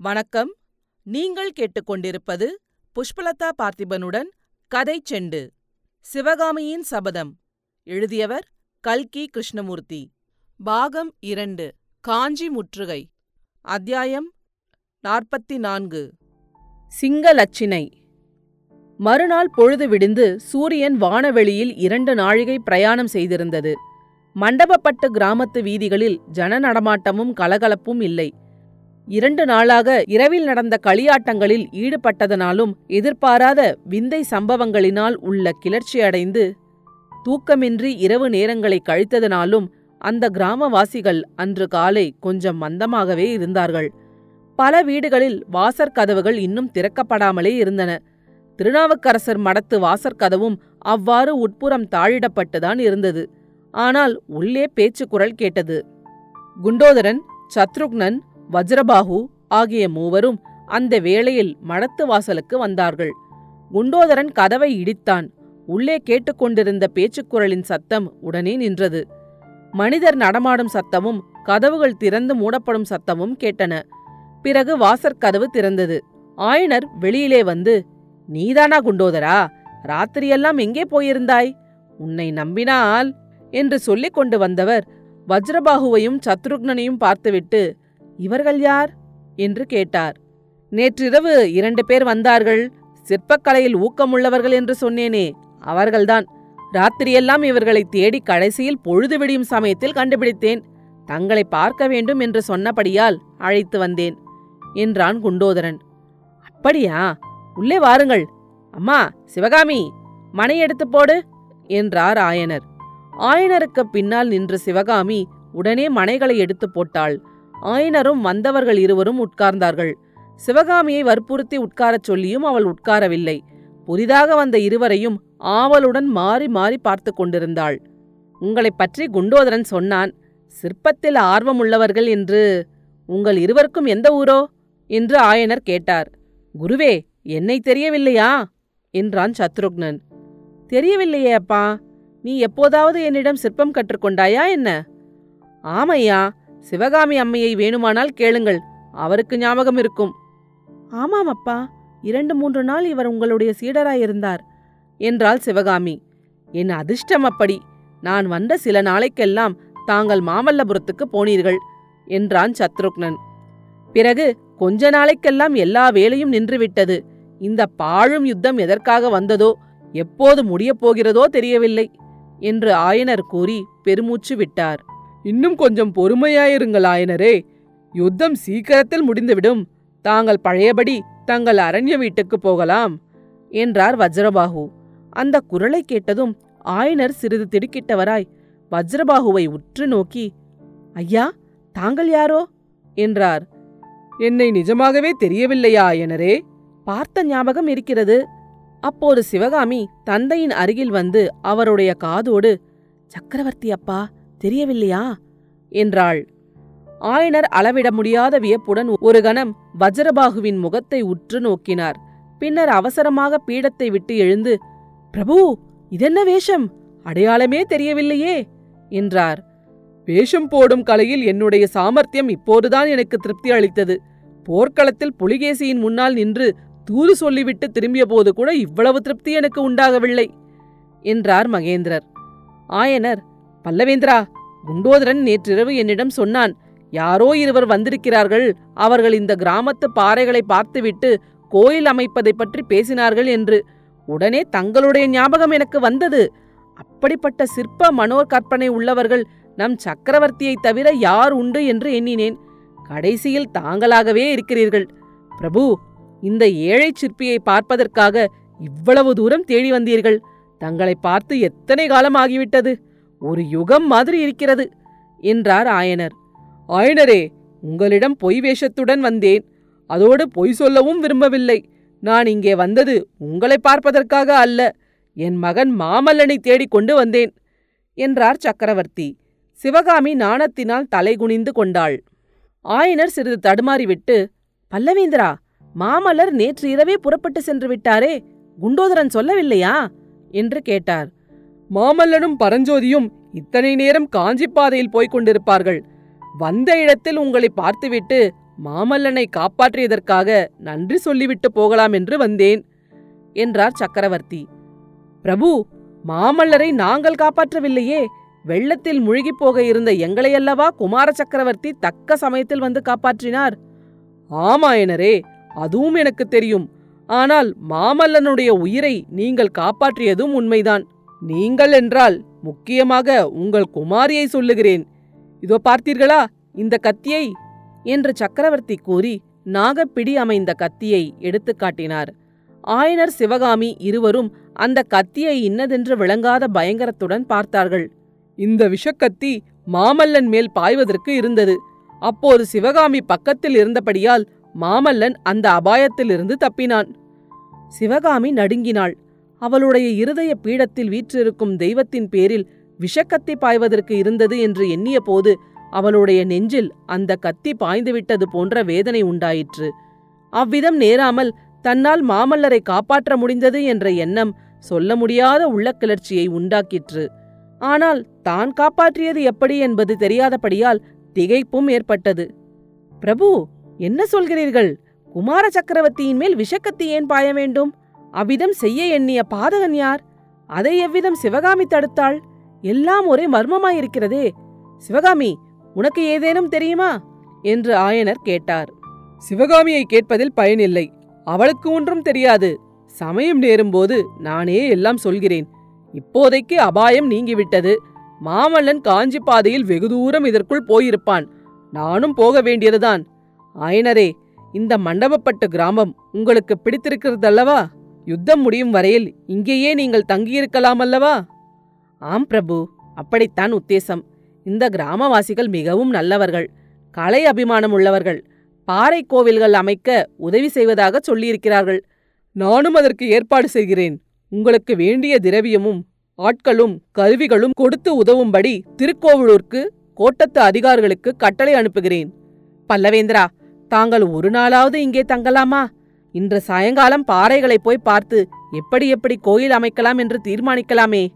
வணக்கம். நீங்கள் கேட்டுக்கொண்டிருப்பது புஷ்பலதா பார்த்திபனுடன் கதை செண்டு. சிவகாமியின் சபதம். எழுதியவர் கல்கி கிருஷ்ணமூர்த்தி. பாகம் இரண்டு. காஞ்சி முற்றுகை. அத்தியாயம் நாற்பத்தி நான்கு சிங்கலட்சினை. மறுநாள் பொழுது விடிந்து சூரியன் வானவெளியில் இரண்டு நாழிகை பிரயாணம் செய்திருந்தது. மண்டபப்பட்டு கிராமத்து வீதிகளில் ஜன நடமாட்டமும் கலகலப்பும் இல்லை. இரண்டு நாளாக இரவில் நடந்த களியாட்டங்களில் ஈடுபட்டதனாலும் எதிர்பாராத விந்தை சம்பவங்களினால் உள்ள கிளர்ச்சியடைந்து தூக்கமின்றி இரவு நேரங்களை கழித்ததனாலும் அந்த கிராமவாசிகள் அன்று காலை கொஞ்சம் மந்தமாகவே இருந்தார்கள். பல வீடுகளில் வாசற்கதவுகள் இன்னும் திறக்கப்படாமலே இருந்தன. திருநாவுக்கரசர் மடத்து வாசற்கதவும் அவ்வாறு உட்புறம் தாழிடப்பட்டுதான் இருந்தது. ஆனால் உள்ளே பேச்சு குரல் கேட்டது. குண்டோதரன் சத்ருக்னன் வஜ்ரபாகு ஆகிய மூவரும் அந்த வேளையில் மடத்து வாசலுக்கு வந்தார்கள். குண்டோதரன் கதவை இடித்தான். உள்ளே கேட்டுக்கொண்டிருந்த பேச்சுக்குரலின் சத்தம் உடனே நின்றது. மனிதர் நடமாடும் சத்தமும் கதவுகள் திறந்து மூடப்படும் சத்தமும் கேட்டன. பிறகு வாசற்கதவு திறந்தது. ஆயனர் வெளியிலே வந்து நீதானா குண்டோதரா? ராத்திரியெல்லாம் எங்கே போயிருந்தாய்? உன்னை நம்பினால் என்று சொல்லிக் கொண்டு வந்தவர் வஜ்ரபாகுவையும் சத்ருக்னனையும் பார்த்துவிட்டு இவர்கள் யார்? என்று கேட்டார். நேற்றிரவு இரண்டு பேர் வந்தார்கள். சிற்பக்கலையில் ஊக்கமுள்ளவர்கள் என்று சொன்னேனே அவர்கள்தான். ராத்திரியெல்லாம் இவர்களை தேடி கடைசியில் பொழுது விடியும் சமயத்தில் கண்டுபிடித்தேன். தங்களை பார்க்க வேண்டும் என்று சொன்னபடியால் அழைத்து வந்தேன் என்றான் குண்டோதரன். அப்படியா? உள்ளே வாருங்கள். அம்மா சிவகாமி மனை எடுத்து போடு என்றார் ஆயனர். ஆயனருக்கு பின்னால் நின்ற சிவகாமி உடனே மனைகளை எடுத்து போட்டாள். ஆயனரும் வந்தவர்கள் இருவரும் உட்கார்ந்தார்கள். சிவகாமியை வற்புறுத்தி உட்காரச் சொல்லியும் அவள் உட்காரவில்லை. புதிதாக வந்த இருவரையும் ஆவலுடன் மாறி மாறி பார்த்து கொண்டிருந்தாள். உங்களைப் பற்றி குண்டோதரன் சொன்னான் சிற்பத்தில் ஆர்வமுள்ளவர்கள் என்று. உங்கள் இருவருக்கும் எந்த ஊரோ? என்று ஆயனர் கேட்டார். குருவே என்னை தெரியவில்லையா? என்றான் சத்ருக்னன். தெரியவில்லையே அப்பா நீ எப்போதாவது என்னிடம் சிற்பம் கற்றுக்கொண்டாயா என்ன? ஆமையா சிவகாமி அம்மையை வேணுமானால் கேளுங்கள். அவருக்கு ஞாபகம் இருக்கும். ஆமாம் அப்பா. இரண்டு மூன்று நாள் இவர் உங்களுடைய சீடராயிருந்தார். என்றாள் சிவகாமி. என் அதிர்ஷ்டம் அப்படி. நான் வந்த சில நாளைக்கெல்லாம் தாங்கள் மாமல்லபுரத்துக்கு போனீர்கள் என்றான் சத்ருக்னன். பிறகு கொஞ்ச நாளைக்கெல்லாம் எல்லா வேலையும் நின்றுவிட்டது. இந்த பாழும் யுத்தம் எதற்காக வந்ததோ எப்போது முடியப் போகிறதோ தெரியவில்லை என்று ஆயனர் கூறி பெருமூச்சு விட்டார். இன்னும் கொஞ்சம் பொறுமையாயிருங்கள் ஆயனரே. யுத்தம் சீக்கிரத்தில் முடிந்துவிடும். தாங்கள் பழையபடி தங்கள் அரண்ய வீட்டுக்கு போகலாம் என்றார் வஜ்ரபாகு அந்த குரலை கேட்டதும் ஆயனர் சிறிது திடுக்கிட்டவராய் வஜ்ரபாகுவை உற்று நோக்கி ஐயா தாங்கள் யாரோ? என்றார். என்னை நிஜமாகவே தெரியவில்லையா ஆயனரே? பார்த்த ஞாபகம் இருக்கிறது. அப்போது சிவகாமி தந்தையின் அருகில் வந்து அவருடைய காதோடு சக்கரவர்த்தி அப்பா தெரியவில்லையா? என்றாள். ஆயனர் அளவிட முடியாத வியப்புடன் ஒரு கணம் வஜ்ரபாகுவின் முகத்தை உற்று நோக்கினார். பின்னர் அவசரமாக பீடத்தை விட்டு எழுந்து பிரபு இதென்ன வேஷம்? அடையாளமே தெரியவில்லையே என்றார். வேஷம் போடும் கலையில் என்னுடைய சாமர்த்தியம் இப்போதுதான் எனக்கு திருப்தி அளித்தது. போர்க்களத்தில் புலிகேசியின் முன்னால் நின்று தூது சொல்லிவிட்டு திரும்பிய போது கூட இவ்வளவு திருப்தி எனக்கு உண்டாகவில்லை என்றார் மகேந்திரர். ஆயனர் பல்லவேந்திரா குண்டோதரன் நேற்றிரவு என்னிடம் சொன்னான் யாரோ இருவர் வந்திருக்கிறார்கள். அவர்கள் இந்த கிராமத்து பாறைகளை பார்த்துவிட்டு கோயில் அமைப்பதை பற்றி பேசினார்கள் என்று. உடனே தங்களுடைய ஞாபகம் எனக்கு வந்தது. அப்படிப்பட்ட சிற்ப மனோர் கற்பனை உள்ளவர்கள் நம் சக்கரவர்த்தியை தவிர யார் உண்டு என்று எண்ணினேன். கடைசியில் தாங்களாகவே இருக்கிறீர்கள். பிரபு இந்த ஏழை சிற்பியை பார்ப்பதற்காக இவ்வளவு தூரம் தேடி வந்தீர்கள். தங்களை பார்த்து எத்தனை காலம் ஆகிவிட்டது? ஒரு யுகம் மாதிரி இருக்கிறது என்றார் ஆயனர். ஆயனரே உங்களிடம் பொய் வேஷத்துடன் வந்தேன். அதோடு பொய் சொல்லவும் விரும்பவில்லை. நான் இங்கே வந்தது உங்களை பார்ப்பதற்காக அல்ல என் மகன் மாமல்லனை தேடிக் கொண்டு வந்தேன் என்றார் சக்கரவர்த்தி. சிவகாமி நாணத்தினால் தலைகுனிந்து கொண்டாள். ஆயனர் சிறிது தடுமாறிவிட்டு பல்லவேந்திரா மாமல்லர் நேற்று இரவே புறப்பட்டு சென்று விட்டாரே குண்டோதரன் சொல்லவில்லையா? என்று கேட்டார். மாமல்லனும் பரஞ்சோதியும் இத்தனை நேரம் காஞ்சிப்பாதையில் போய்க் கொண்டிருப்பார்கள். வந்த இடத்தில் உங்களை பார்த்துவிட்டு மாமல்லனை காப்பாற்றியதற்காக நன்றி சொல்லிவிட்டு போகலாம் என்று வந்தேன் என்றார் சக்கரவர்த்தி. பிரபு மாமல்லரை நாங்கள் காப்பாற்றவில்லையே வெள்ளத்தில் முழுகிப் போக இருந்த எங்களையல்லவா குமார சக்கரவர்த்தி தக்க சமயத்தில் வந்து காப்பாற்றினார்? ஆமாயனரே அதுவும் எனக்கு தெரியும். ஆனால் மாமல்லனுடைய உயிரை நீங்கள் காப்பாற்றியதும் உண்மைதான். நீங்கள் என்றால் முக்கியமாக உங்கள் குமாரியை சொல்லுகிறேன். இதோ பார்த்தீர்களா? இந்த கத்தியை? என்று சக்கரவர்த்தி கூறி நாகப்பிடி அமைந்த கத்தியை எடுத்துக் காட்டினார். ஆயனர் சிவகாமி இருவரும் அந்த கத்தியை இன்னதென்று விளங்காத பயங்கரத்துடன் பார்த்தார்கள். இந்த விஷக்கத்தி மாமல்லன் மேல் பாய்வதற்கு இருந்தது. அப்போது சிவகாமி பக்கத்தில் இருந்தபடியால் மாமல்லன் அந்த அபாயத்திலிருந்து தப்பினான். சிவகாமி நடுங்கினாள். அவளுடைய இருதய பீடத்தில் வீற்றிருக்கும் தெய்வத்தின் பேரில் விஷக்கத்தி பாய்வதற்கு இருந்தது என்று எண்ணிய போது அவளுடைய நெஞ்சில் அந்த கத்தி பாய்ந்துவிட்டது போன்ற வேதனை உண்டாயிற்று. அவ்விதம் நேராமல் தன்னால் மாமல்லரை காப்பாற்ற முடிந்தது என்ற எண்ணம் சொல்ல முடியாத உள்ளக்கிளர்ச்சியை உண்டாக்கிற்று. ஆனால் தான் காப்பாற்றியது எப்படி என்பது தெரியாதபடியால் திகைப்பும் ஏற்பட்டது. பிரபு என்ன சொல்கிறீர்கள்? குமார சக்கரவர்த்தியின் மேல் விஷக்கத்தி ஏன் பாய வேண்டும்? அவ்விதம் செய்ய எண்ணிய பாதகன் யார்? அதை எவ்விதம் சிவகாமி தடுத்தாள்? எல்லாம் ஒரே மர்மமாயிருக்கிறதே. சிவகாமி உனக்கு ஏதேனும் தெரியுமா? என்று ஆயனர் கேட்டார். சிவகாமியை கேட்பதில் பயனில்லை. அவளுக்கு ஒன்றும் தெரியாது. சமயம் நேரும்போது நானே எல்லாம் சொல்கிறேன். இப்போதைக்கு அபாயம் நீங்கிவிட்டது. மாமல்லன் காஞ்சி பாதையில் வெகு தூரம் இதற்குள் போயிருப்பான். நானும் போக வேண்டியதுதான். ஆயனரே இந்த மண்டபப்பட்டு கிராமம் உங்களுக்கு பிடித்திருக்கிறதல்லவா? யுத்தம் முடியும் வரையில் இங்கேயே நீங்கள் தங்கியிருக்கலாம் அல்லவா? ஆம் பிரபு. அப்படித்தான் உத்தேசம். இந்த கிராமவாசிகள் மிகவும் நல்லவர்கள். கலை அபிமானம் உள்ளவர்கள். பாறை கோவில்கள் அமைக்க உதவி செய்வதாக சொல்லியிருக்கிறார்கள். நானும் அதற்கு ஏற்பாடு செய்கிறேன். உங்களுக்கு வேண்டிய திரவியமும் ஆட்களும் கருவிகளும் கொடுத்து உதவும்படி திருக்கோவிலூர்க்கு கோட்டத்து அதிகாரிகளுக்கு கட்டளை அனுப்புகிறேன். பல்லவேந்திரா தாங்கள் ஒரு நாளாவது இங்கே தங்கலாமா? இன்று சாயங்காலம் பாறைகளை போய் பார்த்து எப்படி எப்படி கோயில் அமைக்கலாம் என்று தீர்மானிக்கலாமே.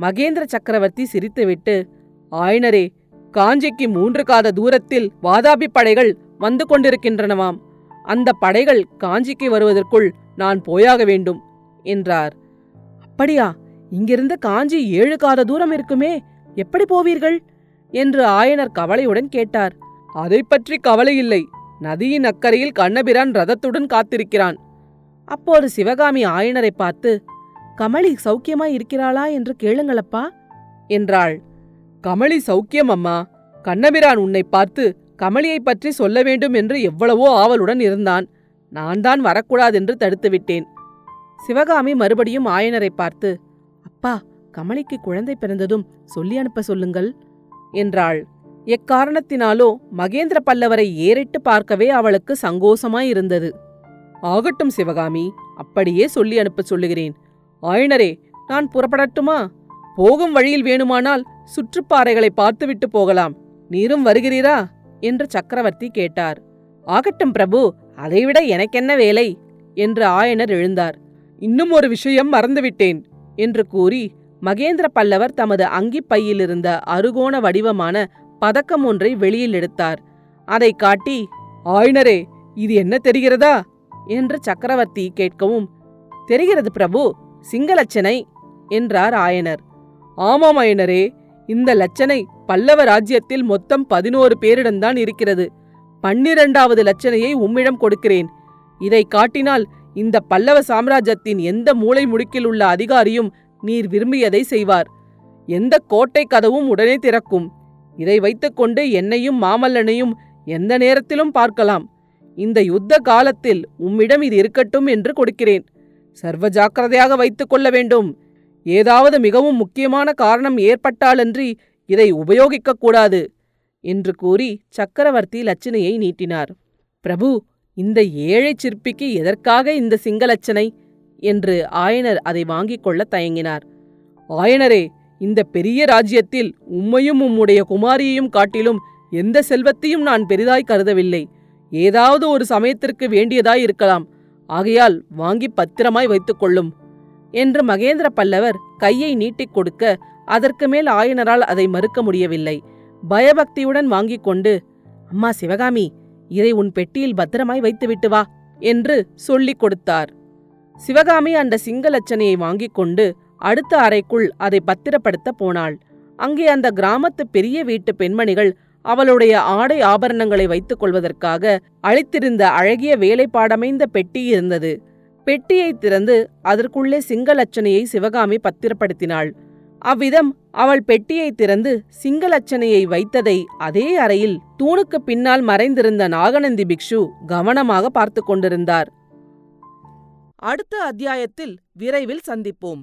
மகேந்திர சக்கரவர்த்தி சிரித்துவிட்டு ஆயனரே காஞ்சிக்கு மூன்று காத தூரத்தில் வாதாபி படைகள் வந்து கொண்டிருக்கின்றனவாம். அந்த படைகள் காஞ்சிக்கு வருவதற்குள் நான் போயாக வேண்டும் என்றார். அப்படியா? இங்கிருந்து காஞ்சி ஏழு காத தூரம் இருக்குமே. எப்படி போவீர்கள்? என்று ஆயனர் கவலையுடன் கேட்டார். அதை பற்றி கவலை இல்லை. நதியின் அக்கறையில் கண்ணபிரான் ரதத்துடன் காத்திருக்கிறான். அப்போது சிவகாமி ஆயனரை பார்த்து கமலி சௌக்கியமாய் இருக்கிறாளா என்று கேளுங்களப்பா என்றாள். கமலி சௌக்கியம் அம்மா. கண்ணபிரான் உன்னை பார்த்து கமலியை பற்றி சொல்ல வேண்டும் என்று எவ்வளவோ ஆவலுடன் இருந்தான். நான் தான் வரக்கூடாதென்று தடுத்துவிட்டேன் சிவகாமி மறுபடியும் ஆயனரை பார்த்து அப்பா கமலிக்கு குழந்தை பிறந்ததும் சொல்லி அனுப்ப சொல்லுங்கள் என்றாள். எக்காரணத்தினாலோ மகேந்திர பல்லவரை ஏறிட்டு பார்க்கவே அவளுக்கு சங்கோசமாயிருந்தது. ஆகட்டும் சிவகாமி அப்படியே சொல்லி அனுப்பச் சொல்லுகிறேன். ஆயனரே நான் புறப்படட்டுமா? போகும் வழியில் வேணுமானால் சுற்றுப்பாறைகளை பார்த்துவிட்டு போகலாம். நீரும் வருகிறீரா? என்று சக்கரவர்த்தி கேட்டார். ஆகட்டும் பிரபு அதைவிட எனக்கென்ன வேலை? என்று ஆயனர் எழுந்தார். இன்னும் ஒரு விஷயம் மறந்துவிட்டேன் என்று கூறி மகேந்திர பல்லவர் தமது அங்கிப் பையிலிருந்த அருகோண வடிவமான பதக்கம் ஒன்றை வெளியில் எடுத்தார். அதை காட்டி ஆயனரே இது என்ன தெரிகிறதா? என்று சக்கரவர்த்தி கேட்கவும் தெரிகிறது பிரபு சிங்களச்சனை என்றார் ஆயனர். ஆமாம் ஆயனரே இந்த லட்சனை பல்லவ ராஜ்யத்தில் மொத்தம் பதினோரு பேரிடம்தான் இருக்கிறது. பன்னிரண்டாவது லட்சணையை உம்மிடம் கொடுக்கிறேன். இதை காட்டினால் இந்த பல்லவ சாம்ராஜ்யத்தின் எந்த மூலை முடுக்கில் உள்ள அதிகாரியும் நீர் விரும்பியதை செய்வார். எந்த கோட்டை கதவும் உடனே திறக்கும். இதை வைத்துக்கொண்டு என்னையும் மாமல்லனையும் எந்த நேரத்திலும் பார்க்கலாம். இந்த யுத்த காலத்தில் உம்மிடம் இது இருக்கட்டும் என்று கொடுக்கிறேன். சர்வ ஜாக்கிரதையாக வைத்துக் கொள்ள வேண்டும். ஏதாவது மிகவும் முக்கியமான காரணம் ஏற்பட்டாலன்றி இதை உபயோகிக்கக் கூடாது என்று கூறி சக்கரவர்த்தி லட்சணையை நீட்டினார். பிரபு இந்த ஏழை சிற்பிக்கு எதற்காக இந்த சிங்கலட்சனை என்று ஆயனர் அதை வாங்கிக் கொள்ள தயங்கினார். ஆயனரே இந்த பெரிய ராஜ்யத்தில் உம்மையும் உம்முடைய குமாரியையும் காட்டிலும் எந்த செல்வத்தையும் நான் பெரிதாய் கருதவில்லை. ஏதாவது ஒரு சமயத்திற்கு வேண்டியதாய் இருக்கலாம். ஆகையால் வாங்கி பத்திரமாய் வைத்துக் கொள்ளும். என்று மகேந்திர பல்லவர் கையை நீட்டிக் கொடுக்க அதற்கு மேல் ஆயனரால் அதை மறுக்க முடியவில்லை. பயபக்தியுடன் வாங்கிக் கொண்டு அம்மா சிவகாமி இதை உன் பெட்டியில் பத்திரமாய் வைத்துவிட்டு வா என்று சொல்லிக் கொடுத்தார். சிவகாமி அந்த சிங்கலட்சணையை வாங்கிக் கொண்டு அடுத்த அறைக்குள் அதை பத்திரப்படுத்த போனாள். அங்கே அந்த கிராமத்து பெரிய வீட்டு பெண்மணிகள் அவளுடைய ஆடை ஆபரணங்களை வைத்துக் கொள்வதற்காக அளித்திருந்த அழகிய வேலைப்பாடமைந்த பெட்டி இருந்தது. பெட்டியை திறந்து அதற்குள்ளே சிங்கலட்சணையை சிவகாமி பத்திரப்படுத்தினாள். அவ்விதம் அவள் பெட்டியை திறந்து சிங்கலட்சணையை வைத்ததை அதே அறையில் தூணுக்கு பின்னால் மறைந்திருந்த நாகநந்தி பிக்ஷு கவனமாக பார்த்து கொண்டிருந்தார். அடுத்த அத்தியாயத்தில் விரைவில் சந்திப்போம்.